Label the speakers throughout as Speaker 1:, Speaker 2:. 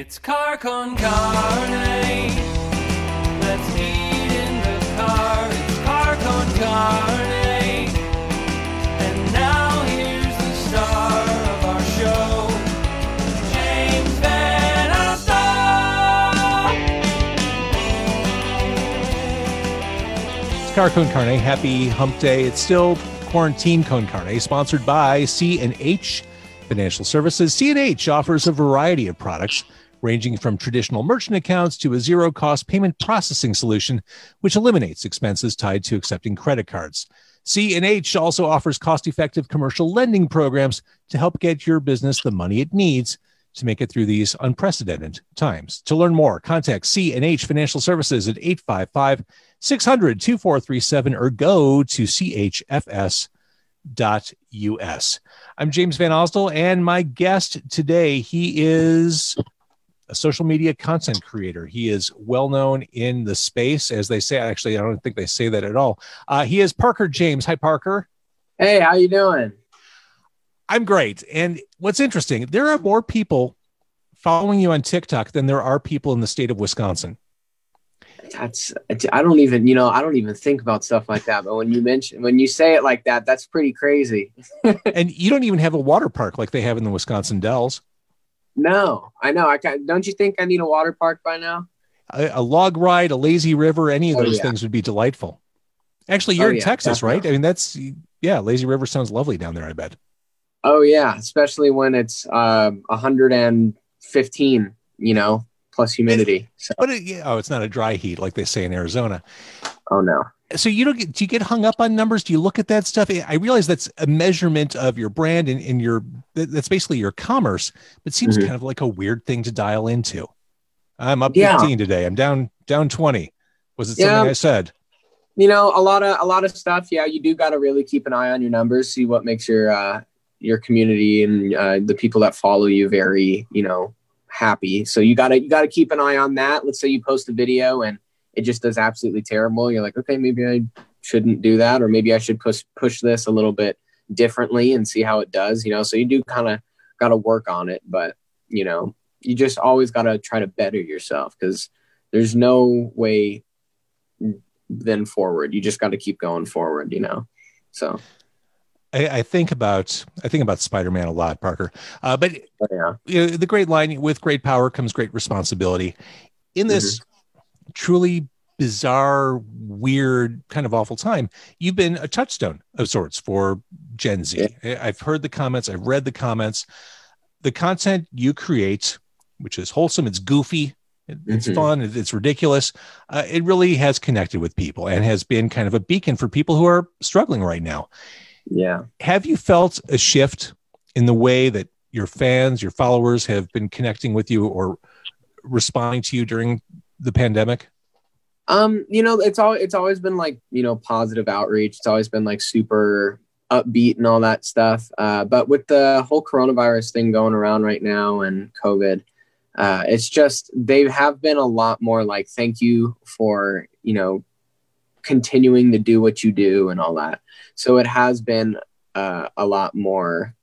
Speaker 1: It's car con carne. Let's eat in the car. It's car con carne. And now here's the star of our show, James Van Alstyne.
Speaker 2: It's Car Con Carne. Happy Hump Day. It's still Quarantine Con Carne, sponsored by C&H Financial Services. C&H offers a variety of products ranging from traditional merchant accounts to a zero-cost payment processing solution which eliminates expenses tied to accepting credit cards. C&H also offers cost-effective commercial lending programs to help get your business the money it needs to make it through these unprecedented times. To learn more, contact C&H Financial Services at 855 600 2437 or go to chfs.us. I'm James Van Osdol, and my guest today, he is a social media content creator. He is well known in the space, as they say. Actually, I don't think they say that at all. Uh, he is Parker James. Hi, Parker.
Speaker 3: Hey, how you doing?
Speaker 2: I'm great. And what's interesting, there are more people following you on TikTok than there are people in the state of Wisconsin.
Speaker 3: That's I don't even you know I don't even think about stuff like that. But when you mention when you say it like that, that's pretty crazy.
Speaker 2: and you don't even have a water park like they have in the Wisconsin Dells.
Speaker 3: No, I know. I can't, don't you think I need a water park by now?
Speaker 2: A, a log ride, a lazy river, any of
Speaker 3: Oh,
Speaker 2: those
Speaker 3: yeah.
Speaker 2: things would be delightful. Actually, you're
Speaker 3: Oh,
Speaker 2: in
Speaker 3: yeah,
Speaker 2: Texas, right? I mean, that's yeah. Lazy River sounds lovely down there. I bet.
Speaker 3: Oh yeah, especially when it's um 115, you know, plus humidity. So,
Speaker 2: But it, yeah, oh, it's not a dry heat like they say in Arizona.
Speaker 3: Oh no.
Speaker 2: So you don't get, do you get hung up on numbers? Do you look at that stuff? I realize that's a measurement of your brand and, and your that's basically your commerce, but seems
Speaker 3: Mhm.
Speaker 2: kind of like a weird thing to dial into. I'm up
Speaker 3: Yeah.
Speaker 2: 15 today. I'm down down 20. Was it something
Speaker 3: Yeah.
Speaker 2: I said?
Speaker 3: You know, a lot of a lot of stuff. Yeah, you do got to really keep an eye on your numbers, see what makes your uh, your community and uh, the people that follow you very, you know, happy. So you gotta you gotta keep an eye on that. Let's say you post a video and it just does absolutely terrible. You're like, okay, maybe I shouldn't do that, or maybe I should push push this a little bit differently and see how it does. You know, so you do kind of got to work on it, but you know, you just always got to try to better yourself because there's no way then forward. You just got to keep going forward, you know. So
Speaker 2: I, I think about I think about Spider-Man a lot, Parker. Uh, but
Speaker 3: yeah,
Speaker 2: you know, the great line with great power comes great responsibility. In this truly bizarre, weird, kind of awful time, you've been a touchstone of sorts for Gen Z. I've heard the comments, I've read the comments. The content you create, which is wholesome, it's goofy, it- it's
Speaker 3: Mhm.
Speaker 2: fun, it's ridiculous. Uh, it really has connected with people and has been kind of a beacon for people who are struggling right now
Speaker 3: yeah.
Speaker 2: have you felt a shift in the way that your fans, your followers have been connecting with you or responding to you during the pandemic?
Speaker 3: Um, you know, it's all it's always been like you know positive outreach. It's always been like super upbeat and all that stuff. Uh, but with the whole coronavirus thing going around right now and COVID, uh, it's just they have been a lot more like thank you for you know continuing to do what you do and all that. So it has been uh, a lot more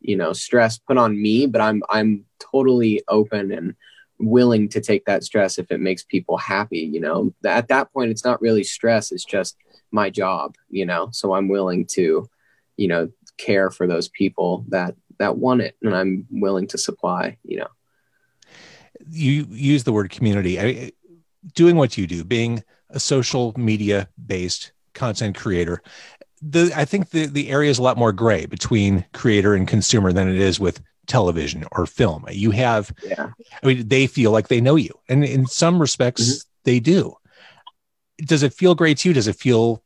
Speaker 3: you know stress put on me, but I'm I'm totally open and willing to take that stress if it makes people happy you know? At that point it's not really stress it's just my job you know? So i'm willing to you know care for those people that that want it and i'm willing to supply you know?
Speaker 2: You use the word community. I, doing what you do, being a social media based content creator, the I think the the area is a lot more gray between creator and consumer than it is with television or film. You have
Speaker 3: yeah
Speaker 2: I mean, they feel like they know you, and in some respects,
Speaker 3: Mm-hmm.
Speaker 2: they do. Does it feel great to you? Does it feel?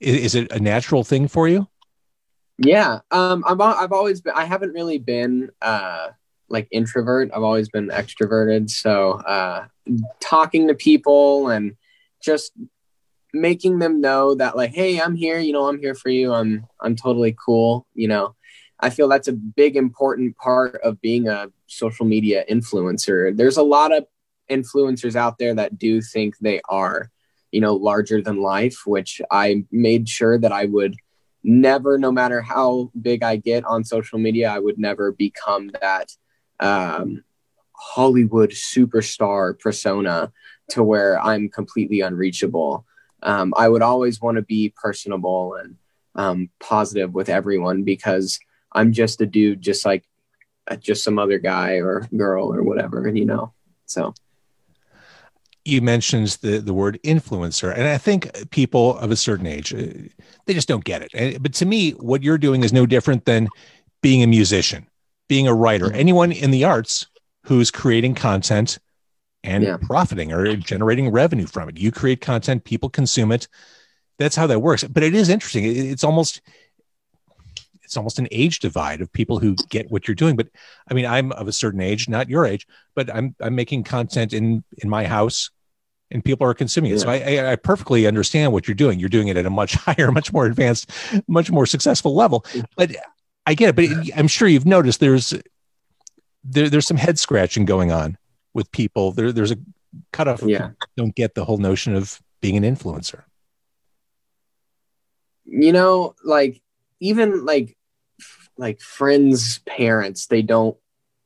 Speaker 2: Is it a natural thing for you?
Speaker 3: yeah um i've, al- I've always been i haven't really been uh like introvert i've always been extroverted so uh talking to people and just making them know that like hey i'm here you know i'm here for you i'm i'm totally cool you know i feel that's a big important part of being a social media influencer there's a lot of influencers out there that do think they are you know larger than life which i made sure that i would never no matter how big i get on social media i would never become that um Hollywood superstar persona to where I'm completely unreachable. Um, I would always want to be personable and um, positive with everyone because I'm just a dude, just like uh, just some other guy or girl or whatever, and you know. So
Speaker 2: you mentioned the the word influencer, and I think people of a certain age uh, they just don't get it. But to me, what you're doing is no different than being a musician, being a writer, mm-hmm. anyone in the arts who's creating content and yeah. profiting or generating revenue from it. You create content, people consume it. That's how that works. But it is interesting. It's almost it's almost an age divide of people who get what you're doing. But I mean, I'm of a certain age, not your age, but I'm I'm making content in in my house, and people are consuming it. Yeah. So I, I perfectly understand what you're doing. You're doing it at a much higher, much more advanced, much more successful level. But I get it. But I'm sure you've noticed there's there, there's some head scratching going on with people. There, there's a cutoff.
Speaker 3: Yeah.
Speaker 2: Don't get the whole notion of being an influencer.
Speaker 3: You know, like even like like friends' parents, they don't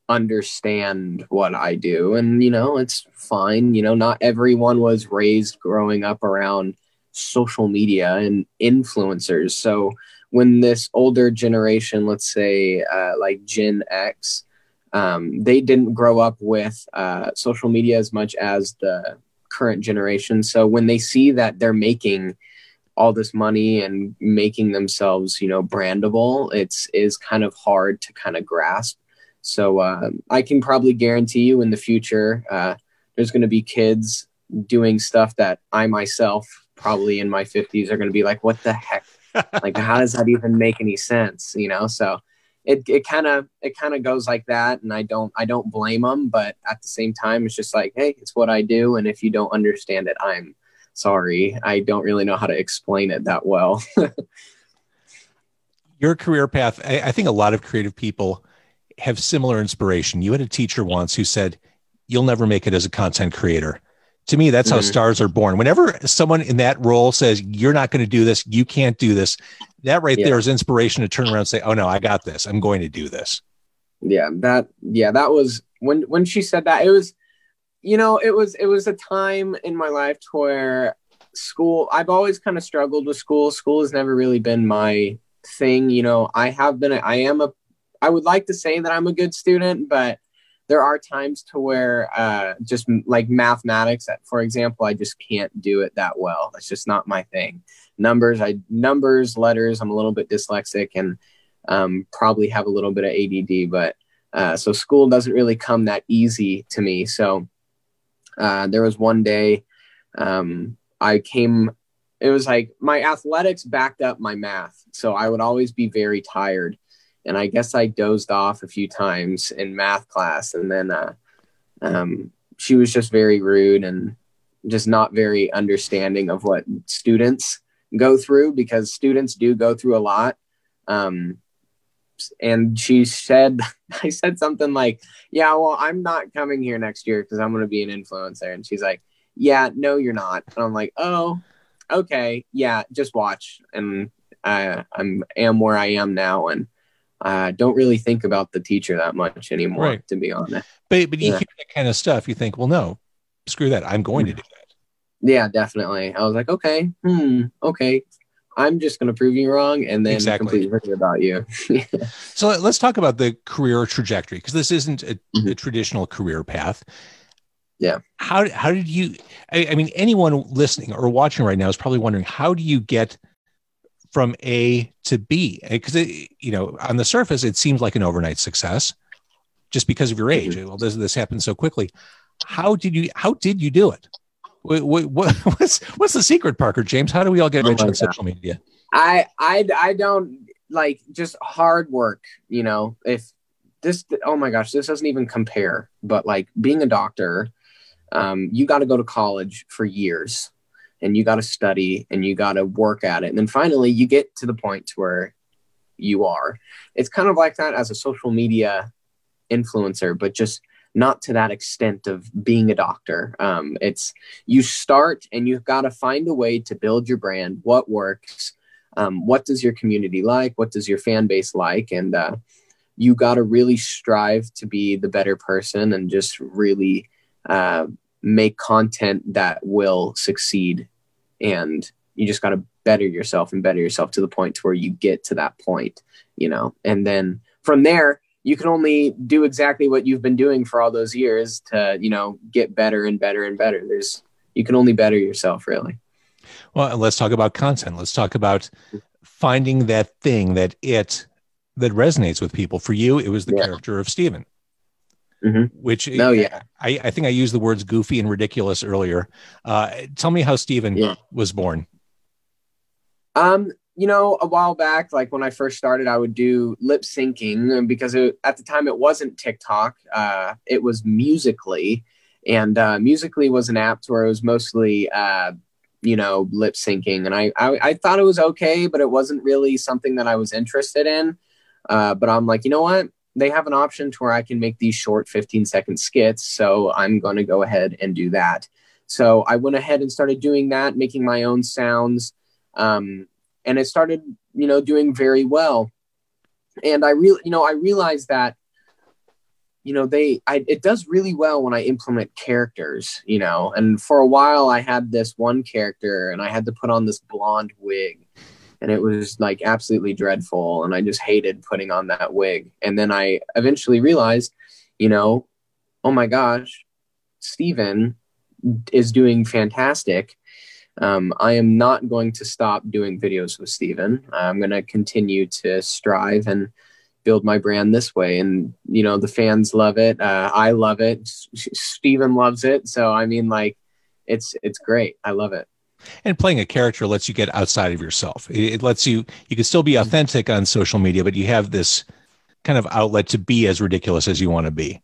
Speaker 3: understand what I do. And, you know, it's fine. You know, not everyone was raised growing up around social media and influencers. So when this older generation, let's say uh, like Gen X, um, they didn't grow up with uh, social media as much as the current generation. So when they see that they're making all this money and making themselves, you know, brandable, it's is kind of hard to kind of grasp. So uh, I can probably guarantee you in the future, uh, there's going to be kids doing stuff that I myself, probably in my 50s, are going to be like, "What the heck? like, how does that even make any sense?" You know, so it it kind of it kind of goes like that and i don't i don't blame them but at the same time it's just like hey it's what i do and if you don't understand it i'm sorry i don't really know how to explain it that well.
Speaker 2: Your career path I, I think a lot of creative people have similar inspiration. You had a teacher once who said you'll never make it as a content creator. To me that's how mm-hmm. stars are born. Whenever someone in that role says you're not going to do this you can't do this that right yeah. there is inspiration to turn around and say oh no i got this. I'm going to do this.
Speaker 3: Yeah that yeah that was when when she said that it was you know it was it was a time in my life to where school i've always kind of struggled with school school has never really been my thing you know i have been a, i am a i would like to say that i'm a good student but there are times to where uh, just like mathematics, for example, I just can't do it that well. That's just not my thing. Numbers, I numbers, letters. I'm a little bit dyslexic and um, probably have a little bit of ADD, but uh, so school doesn't really come that easy to me. So uh, there was one day um, I came. It was like my athletics backed up my math, so I would always be very tired and I guess I dozed off a few times in math class, and then uh, um, she was just very rude and just not very understanding of what students go through because students do go through a lot. Um, and she said, I said something like, "Yeah, well, I'm not coming here next year because I'm going to be an influencer." And she's like, "Yeah, no, you're not." And I'm like, "Oh, okay, yeah, just watch." And I, I'm am where I am now, and I don't really think about the teacher that much anymore, right. to be honest.
Speaker 2: But but you yeah. hear that kind of stuff, you think, well, no, screw that. I'm going to do that.
Speaker 3: Yeah, definitely. I was like, okay, hmm, okay. I'm just going to prove you wrong and then exactly. completely forget about you.
Speaker 2: so let's talk about the career trajectory because this isn't a, mm-hmm. a, traditional career path.
Speaker 3: Yeah.
Speaker 2: How how did you? I, I mean, anyone listening or watching right now is probably wondering how do you get from A to B? Because you know, on the surface, it seems like an overnight success, just because of your age. Mm-hmm. Well, this this happened so quickly. How did you? How did you do it? What, what, what's what's the secret, Parker James? How do we all get oh rich on social media?
Speaker 3: I I I don't like just hard work. You know, if this oh my gosh, this doesn't even compare. But like being a doctor, um, you got to go to college for years and you got to study and you got to work at it. And then finally, you get to the point where you are. It's kind of like that as a social media influencer, but just not to that extent of being a doctor. Um, it's you start and you've got to find a way to build your brand. What works? Um, what does your community like? What does your fan base like? And uh, you got to really strive to be the better person and just really uh, make content that will succeed and you just got to better yourself and better yourself to the point to where you get to that point you know and then from there you can only do exactly what you've been doing for all those years to you know get better and better and better. There's you can only better yourself really.
Speaker 2: Well let's talk about content. Let's talk about finding that thing that it that resonates with people. For you it was the
Speaker 3: Yeah.
Speaker 2: character of steven.
Speaker 3: Mhm.
Speaker 2: which
Speaker 3: no yeah.
Speaker 2: I, I think i used the words goofy and ridiculous earlier. Uh, tell me how steven
Speaker 3: Yeah.
Speaker 2: was born.
Speaker 3: Um, you know, a while back, like when I first started, I would do lip syncing because it, at the time it wasn't TikTok. Uh, it was Musical.ly, and uh, Musical.ly was an app where it was mostly, uh, you know, lip syncing, and I, I I thought it was okay, but it wasn't really something that I was interested in. Uh, but I'm like, you know what? They have an option to where I can make these short 15 second skits, so I'm going to go ahead and do that. So I went ahead and started doing that, making my own sounds um, and it started you know doing very well. And i really you know i realized that you know they I, it does really well when i implement characters you know and for a while i had this one character and i had to put on this blonde wig and it was like absolutely dreadful and i just hated putting on that wig. And then i eventually realized you know oh my gosh steven is doing fantastic um, I am not going to stop doing videos with Steven. I'm going to continue to strive and build my brand this way. And, you know, the fans love it. Uh, I love it. S- Steven loves it. So, I mean, like, it's, it's great. I love it.
Speaker 2: and playing a character lets you get outside of yourself it, it lets you you can still be authentic on social media but you have this kind of outlet to be as ridiculous as you want to be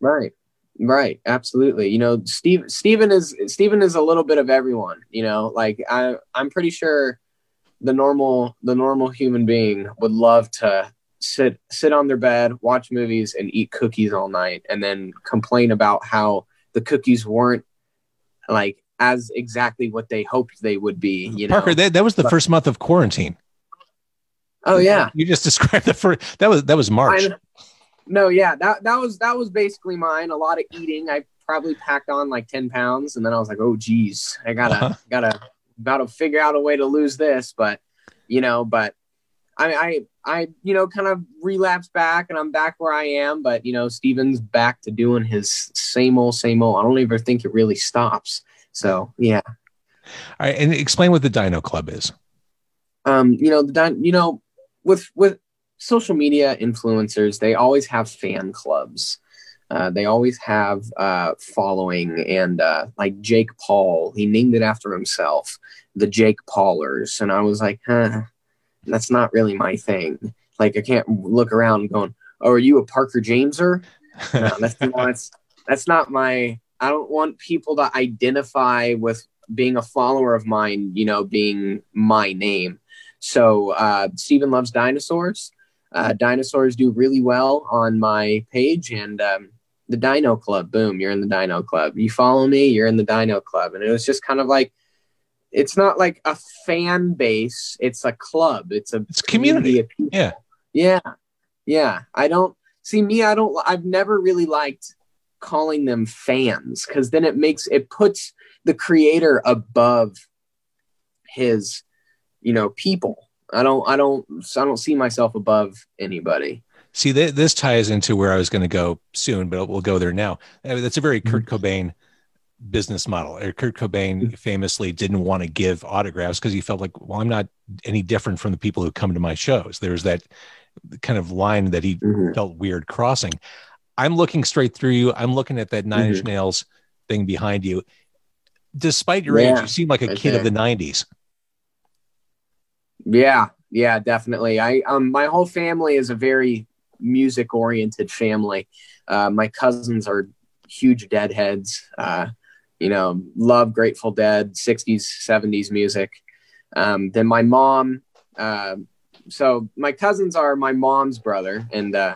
Speaker 3: Right. Right. Absolutely. You know, Steve, Steven is, Steven is a little bit of everyone, you know, like I, I'm pretty sure the normal, the normal human being would love to sit, sit on their bed, watch movies and eat cookies all night and then complain about how the cookies weren't like as exactly what they hoped they would be, you know?
Speaker 2: parker that, that was the
Speaker 3: But-
Speaker 2: first month of quarantine
Speaker 3: oh yeah.
Speaker 2: you just described the first that was that was march
Speaker 3: I- no, yeah, that that was that was basically mine. A lot of eating. I probably packed on like ten pounds, and then I was like, oh geez, I gotta
Speaker 2: Uh-huh.
Speaker 3: gotta gotta figure out a way to lose this. But you know, but I I I you know kind of relapsed back, and I'm back where I am. But you know, Steven's back to doing his same old same old. I don't even think it really stops. So yeah,
Speaker 2: all right and explain what the dino club is
Speaker 3: um, you know, the you know, with with social media influencers, they always have fan clubs. Uh, they always have uh, following, and uh, like Jake Paul, he named it after himself, the Jake Paulers, and I was like, huh, that's not really my thing. Like, I can't look around going, "Oh, are you a Parker Jameser?" no, that's not that's, that's not my i don't want people to identify with being a follower of mine you know being my name so uh Steven loves dinosaurs uh dinosaurs do really well on my page and um the dino club. Boom you're in the dino club. You follow me you're in the dino club. And it was just kind of like it's not like a fan base. It's a club. It's a
Speaker 2: It's community.
Speaker 3: of people.
Speaker 2: Yeah.
Speaker 3: yeah. Yeah. I don't see me i don't i've never really liked calling them fans because then it makes it puts the creator above his you know people i don't i don't i don't see myself above anybody
Speaker 2: See, th- this ties into where I was going to go soon, but we'll go there now. I mean, that's a very Kurt Cobain business model. Uh, Kurt Cobain famously didn't want to give autographs because he felt like, well, I'm not any different from the people who come to my shows. There's that kind of line that he
Speaker 3: Mhm.
Speaker 2: felt weird crossing. I'm looking straight through you. I'm looking at that 9 Inch Nails thing behind you. Despite your age, you seem like a
Speaker 3: right
Speaker 2: kid of the 90s.
Speaker 3: Yeah yeah definitely. I um my whole family is a very music oriented family. Uh my cousins are huge deadheads. Uh you know love grateful dead 60s 70s music. Um then my mom uh, so my cousins are my mom's brother and uh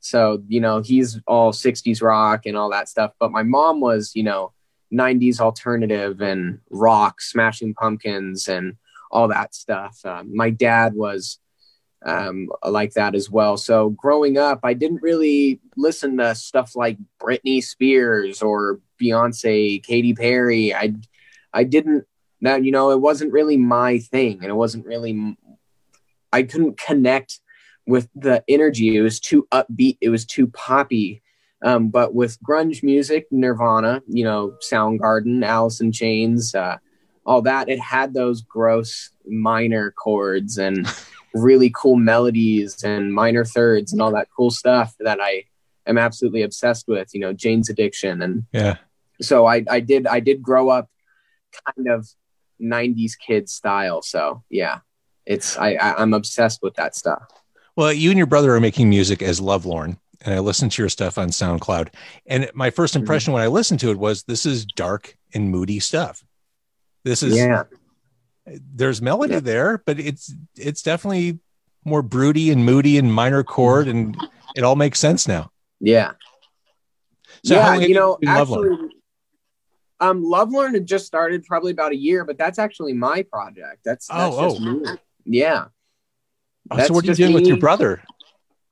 Speaker 3: so you know he's all 60s rock and all that stuff but my mom was you know 90s alternative and rock smashing pumpkins and all that stuff. Um, my dad was um, like that as well. So growing up, I didn't really listen to stuff like Britney Spears or Beyonce, Katy Perry. I I didn't that you know it wasn't really my thing, and it wasn't really I couldn't connect with the energy. It was too upbeat. It was too poppy. Um, but with grunge music, Nirvana, you know, Soundgarden, Alice in Chains, uh, all that, it had those gross minor chords and really cool melodies and minor thirds and all that cool stuff that I am absolutely obsessed with. You know, Jane's Addiction, and
Speaker 2: Yeah.
Speaker 3: so I, I did I did grow up kind of 90s kid style. So yeah, it's I, I I'm obsessed with that stuff.
Speaker 2: Well, you and your brother are making music as Lovelorn, and I listened to your stuff on SoundCloud. And my first
Speaker 3: Mm-hmm.
Speaker 2: impression when I listened to it was this is dark and moody stuff. This is
Speaker 3: yeah.
Speaker 2: there's melody
Speaker 3: Yeah.
Speaker 2: there, but it's it's definitely more broody and moody and minor chord, and it all makes sense now.
Speaker 3: Yeah.
Speaker 2: So
Speaker 3: yeah, you know,
Speaker 2: Lovelorn?
Speaker 3: actually, um, Lovelorn had just started probably about a year, but that's actually my project. That's, that's
Speaker 2: Oh,
Speaker 3: just
Speaker 2: oh.
Speaker 3: me. Yeah.
Speaker 2: Oh,
Speaker 3: that's
Speaker 2: so what are you doing with your brother?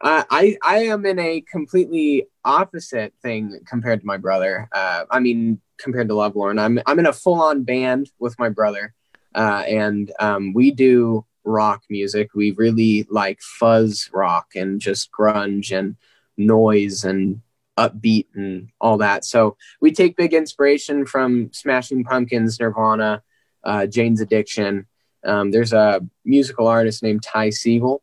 Speaker 3: I I am in a completely opposite thing compared to my brother. Uh, I mean, compared to Lovelorn, I'm I'm in a full on band with my brother, uh, and um, we do rock music. We really like fuzz rock and just grunge and noise and upbeat and all that. So we take big inspiration from Smashing Pumpkins, Nirvana, uh, Jane's Addiction. Um, there's a musical artist named Ty Segall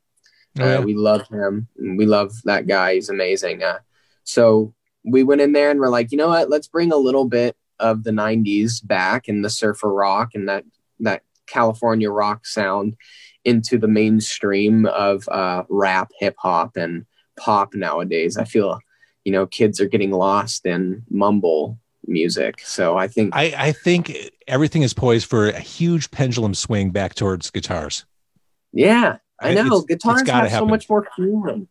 Speaker 2: Oh, yeah.
Speaker 3: uh, we love him. We love that guy. He's amazing. Uh, so we went in there and we're like, you know what? Let's bring a little bit of the '90s back and the surfer rock and that that California rock sound into the mainstream of uh, rap, hip hop, and pop nowadays. I feel, you know, kids are getting lost in mumble music. So I think,
Speaker 2: I, I think everything is poised for a huge pendulum swing back towards guitars.
Speaker 3: yeah, I know
Speaker 2: it's-
Speaker 3: guitars
Speaker 2: it's
Speaker 3: have so much more feeling.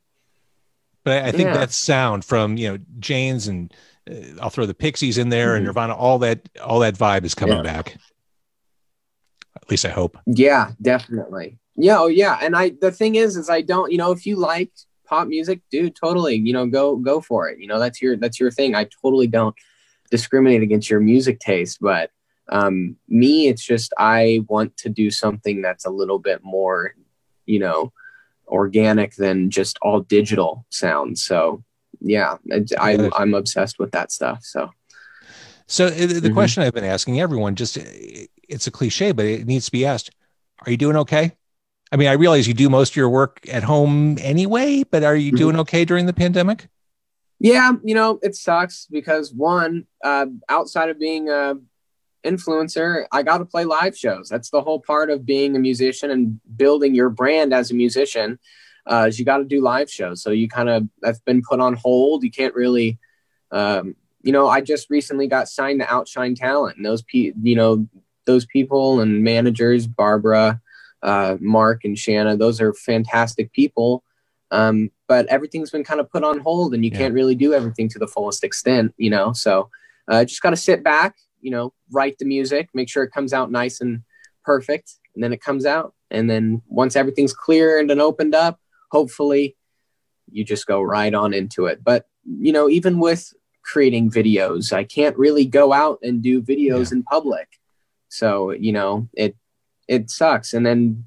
Speaker 2: But I, I think
Speaker 3: Yeah.
Speaker 2: that sound from you know Jane's and uh, I'll throw the Pixies in there and
Speaker 3: Mhm.
Speaker 2: Nirvana, all that all that vibe is coming
Speaker 3: Yeah.
Speaker 2: back. At least I hope.
Speaker 3: Yeah, definitely. Yeah, oh yeah. And I the thing is is I don't, you know, if you like pop music, dude, totally, you know, go go for it. You know, that's your that's your thing. I totally don't discriminate against your music taste, but um me it's just I want to do something that's a little bit more, you know, organic than just all digital sounds. So, yeah, I, I I'm obsessed with that stuff. So,
Speaker 2: So the the
Speaker 3: Mhm.
Speaker 2: question I've been asking everyone, just uh, it's a cliche, but it needs to be asked: Are you doing okay? I mean, I realize you do most of your work at home anyway, but are you
Speaker 3: Mhm.
Speaker 2: doing okay during the pandemic?
Speaker 3: Yeah, you know, it sucks because one, uh, outside of being a influencer, I got to play live shows. That's the whole part of being a musician and building your brand as a musician. Uh, is you got to do live shows. So you kind of that's been put on hold. You can't really, um, you know. I just recently got signed to Outshine Talent, and those pe- you know, those people and managers, Barbara, uh, Mark, and Shanna. Those are fantastic people. Um, but everything's been kind of put on hold and you
Speaker 2: Yeah.
Speaker 3: can't really do everything to the fullest extent, you know? So, uh, just got to sit back, you know, write the music, make sure it comes out nice and perfect. And then it comes out. And then once everything's cleared and opened up, hopefully you just go right on into it. But, you know, even with creating videos, I can't really go out and do videos in public. So, you know, it, it sucks. And then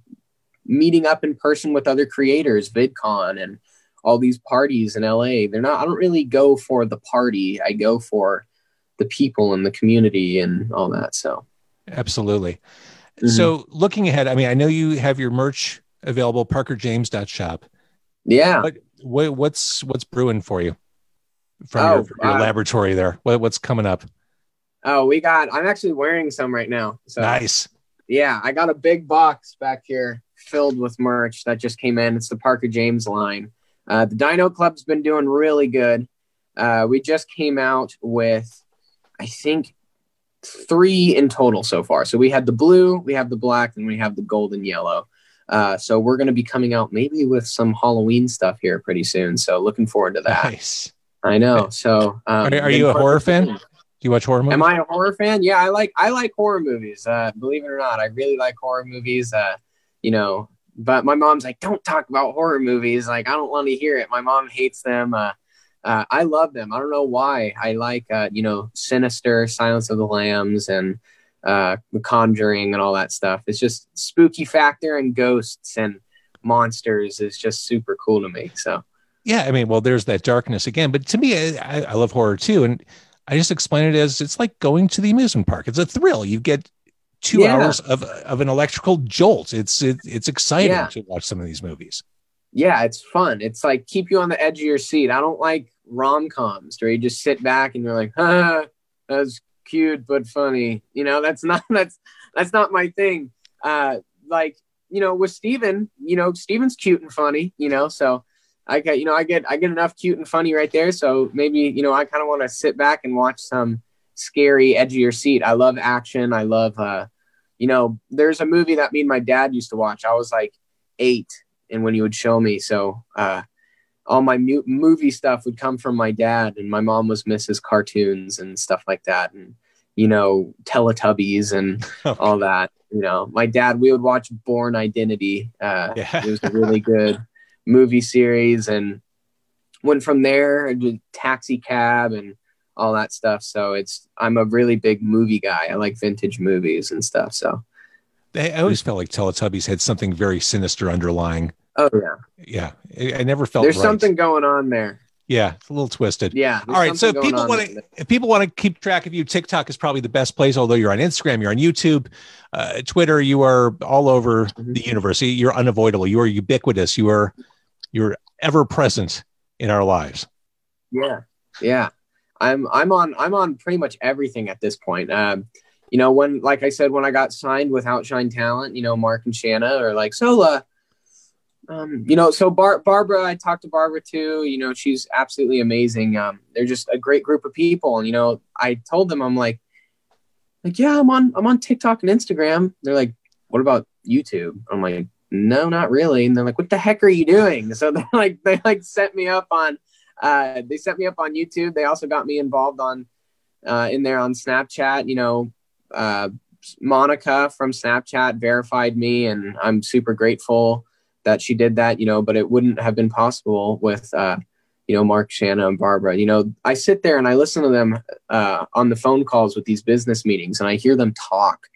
Speaker 3: meeting up in person with other creators, VidCon and all these parties in LA. They're not I don't really go for the party. I go for the people and the community and all that. So
Speaker 2: Absolutely.
Speaker 3: Mhm.
Speaker 2: So looking ahead, I mean, I know you have your merch available, parkerjames.shop.
Speaker 3: yeah.
Speaker 2: What, what what's what's brewing for you from
Speaker 3: Oh,
Speaker 2: your, from your
Speaker 3: uh,
Speaker 2: laboratory there? What, what's coming up?
Speaker 3: Oh, we got I'm actually wearing some right now. So
Speaker 2: nice.
Speaker 3: yeah, I got a big box back here filled with merch that just came in. It's the Parker James line. Uh, the Dino Club's been doing really good. Uh, we just came out with, I think, three in total so far. So we had the blue, we have the black, and we have the golden yellow. Uh, so we're going to be coming out maybe with some Halloween stuff here pretty soon. So looking forward to that.
Speaker 2: Nice.
Speaker 3: I know. So um,
Speaker 2: Are- are you a horror fan? Do you watch horror movies?
Speaker 3: Am I a horror fan? Yeah, I like I like horror movies. Uh, believe it or not, I really like horror movies. Uh, you know, but my mom's like, don't talk about horror movies. Like, I don't want to hear it. My mom hates them. Uh, uh, I love them. I don't know why. I like, uh, you know, Sinister, Silence of the Lambs, and uh, The Conjuring, and all that stuff. It's just spooky factor and ghosts and monsters is just super cool to me. So,
Speaker 2: yeah, I mean, well, there's that darkness again, but to me, I, I love horror too, and I just explain it as it's like going to the amusement park. It's a thrill. You get two
Speaker 3: Yeah.
Speaker 2: hours of, of an electrical jolt. It's it, it's exciting
Speaker 3: Yeah.
Speaker 2: to watch some of these movies.
Speaker 3: yeah, it's fun. It's like keep you on the edge of your seat. I don't like rom coms where you just sit back and you're like, ah, that's cute but funny. You know, that's not that's that's not my thing. Uh, like you know, with Steven, you know, Steven's cute and funny. You know, so I get you know I get I get enough cute and funny right there. So maybe you know I kind of want to sit back and watch some scary your seat. I love action. I love uh, you know, there's a movie that me and my dad used to watch. I was like eight and when he would show me. So uh, all my mu- movie stuff would come from my dad, and my mom was Mrs. Cartoons and stuff like that, and you know Teletubbies and all that. You know, my dad we would watch Bourne Identity. Uh,
Speaker 2: Yeah.
Speaker 3: it was a really good movie series, and went from there and Taxi Cab and all that stuff. So it's I'm a really big movie guy. I like vintage movies and stuff. So
Speaker 2: I always felt like Teletubbies had something very sinister underlying.
Speaker 3: Oh yeah,
Speaker 2: Yeah, I, never felt
Speaker 3: there's
Speaker 2: right.
Speaker 3: something going on there.
Speaker 2: Yeah, it's a little twisted.
Speaker 3: Yeah.
Speaker 2: All right. So if people want to, if people want to keep track of you, TikTok is probably the best place. Although you're on Instagram, you're on YouTube, uh, Twitter, you are all over
Speaker 3: Mhm.
Speaker 2: the universe. You're unavoidable. You are ubiquitous. You are, you're ever present in our lives.
Speaker 3: Yeah, yeah. I'm I'm on I'm on pretty much everything at this point. Um, you know, when like I said, when I got signed with Outshine Talent, you know, Mark and Shanna are like, so uh, um, you know, so Bar- Barbara, I talked to Barbara too. You know, she's absolutely amazing. Um, they're just a great group of people. And you know, I told them, I'm like, like yeah, I'm on I'm on TikTok and Instagram. They're like, what about YouTube? I'm like, no, not really. And they're like, what the heck are you doing? So they like they like set me up on uh, they set me up on YouTube. They also got me involved on uh, in there on Snapchat. You know, uh, Monica from Snapchat verified me, and I'm super grateful that she did that. You know, but it wouldn't have been possible with uh, you know Mark, Shanna, and Barbara. You know, I sit there and I listen to them uh, on the phone calls with these business meetings, and I hear them talk,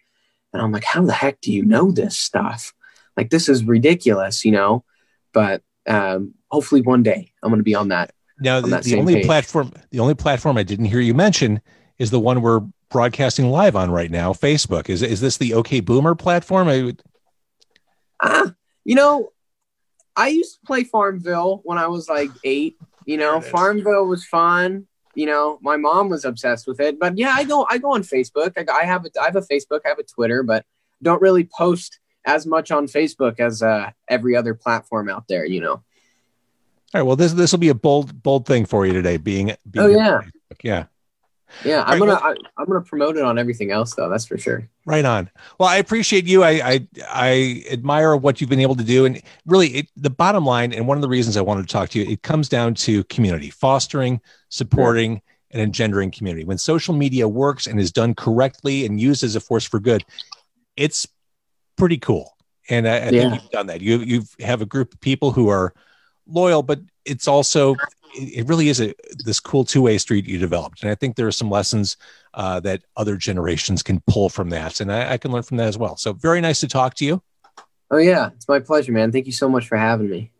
Speaker 3: and I'm like, how the heck do you know this stuff? Like, this is ridiculous, you know. But um, hopefully, one day I'm going to be on that
Speaker 2: Now,
Speaker 3: On
Speaker 2: the,
Speaker 3: that
Speaker 2: the only
Speaker 3: page.
Speaker 2: platform, the only platform I didn't hear you mention is the one we're broadcasting live on right now, Facebook. Is is this the OK Boomer platform? I would,
Speaker 3: Ah, you know, I used to play Farmville when I was like eight. You know,
Speaker 2: There it is.
Speaker 3: Farmville was fun. You know, my mom was obsessed with it. But yeah, I go I go on Facebook. I, I have a, I have a Facebook, I have a Twitter, but don't really post as much on Facebook as uh, every other platform out there. You know.
Speaker 2: all right. Well, this this will be a bold bold thing for you today. Being, being
Speaker 3: Oh, yeah.
Speaker 2: yeah.
Speaker 3: Yeah, I'm
Speaker 2: Right,
Speaker 3: gonna I, I'm gonna promote it on everything else though. That's for sure.
Speaker 2: Right on. Well, I appreciate you. I I, I admire what you've been able to do, and really, it, the bottom line, and one of the reasons I wanted to talk to you, it comes down to community, fostering, supporting, and engendering community. When social media works and is done correctly and used as a force for good, it's pretty cool. And I, I
Speaker 3: Yeah.
Speaker 2: think you've done that. You you have a group of people who are loyal, but it's also it really is a this cool two way street you developed, and I think there are some lessons uh, that other generations can pull from that, and I, I can learn from that as well. So very nice to talk to you.
Speaker 3: Oh yeah, it's my pleasure, man. Thank you so much for having me.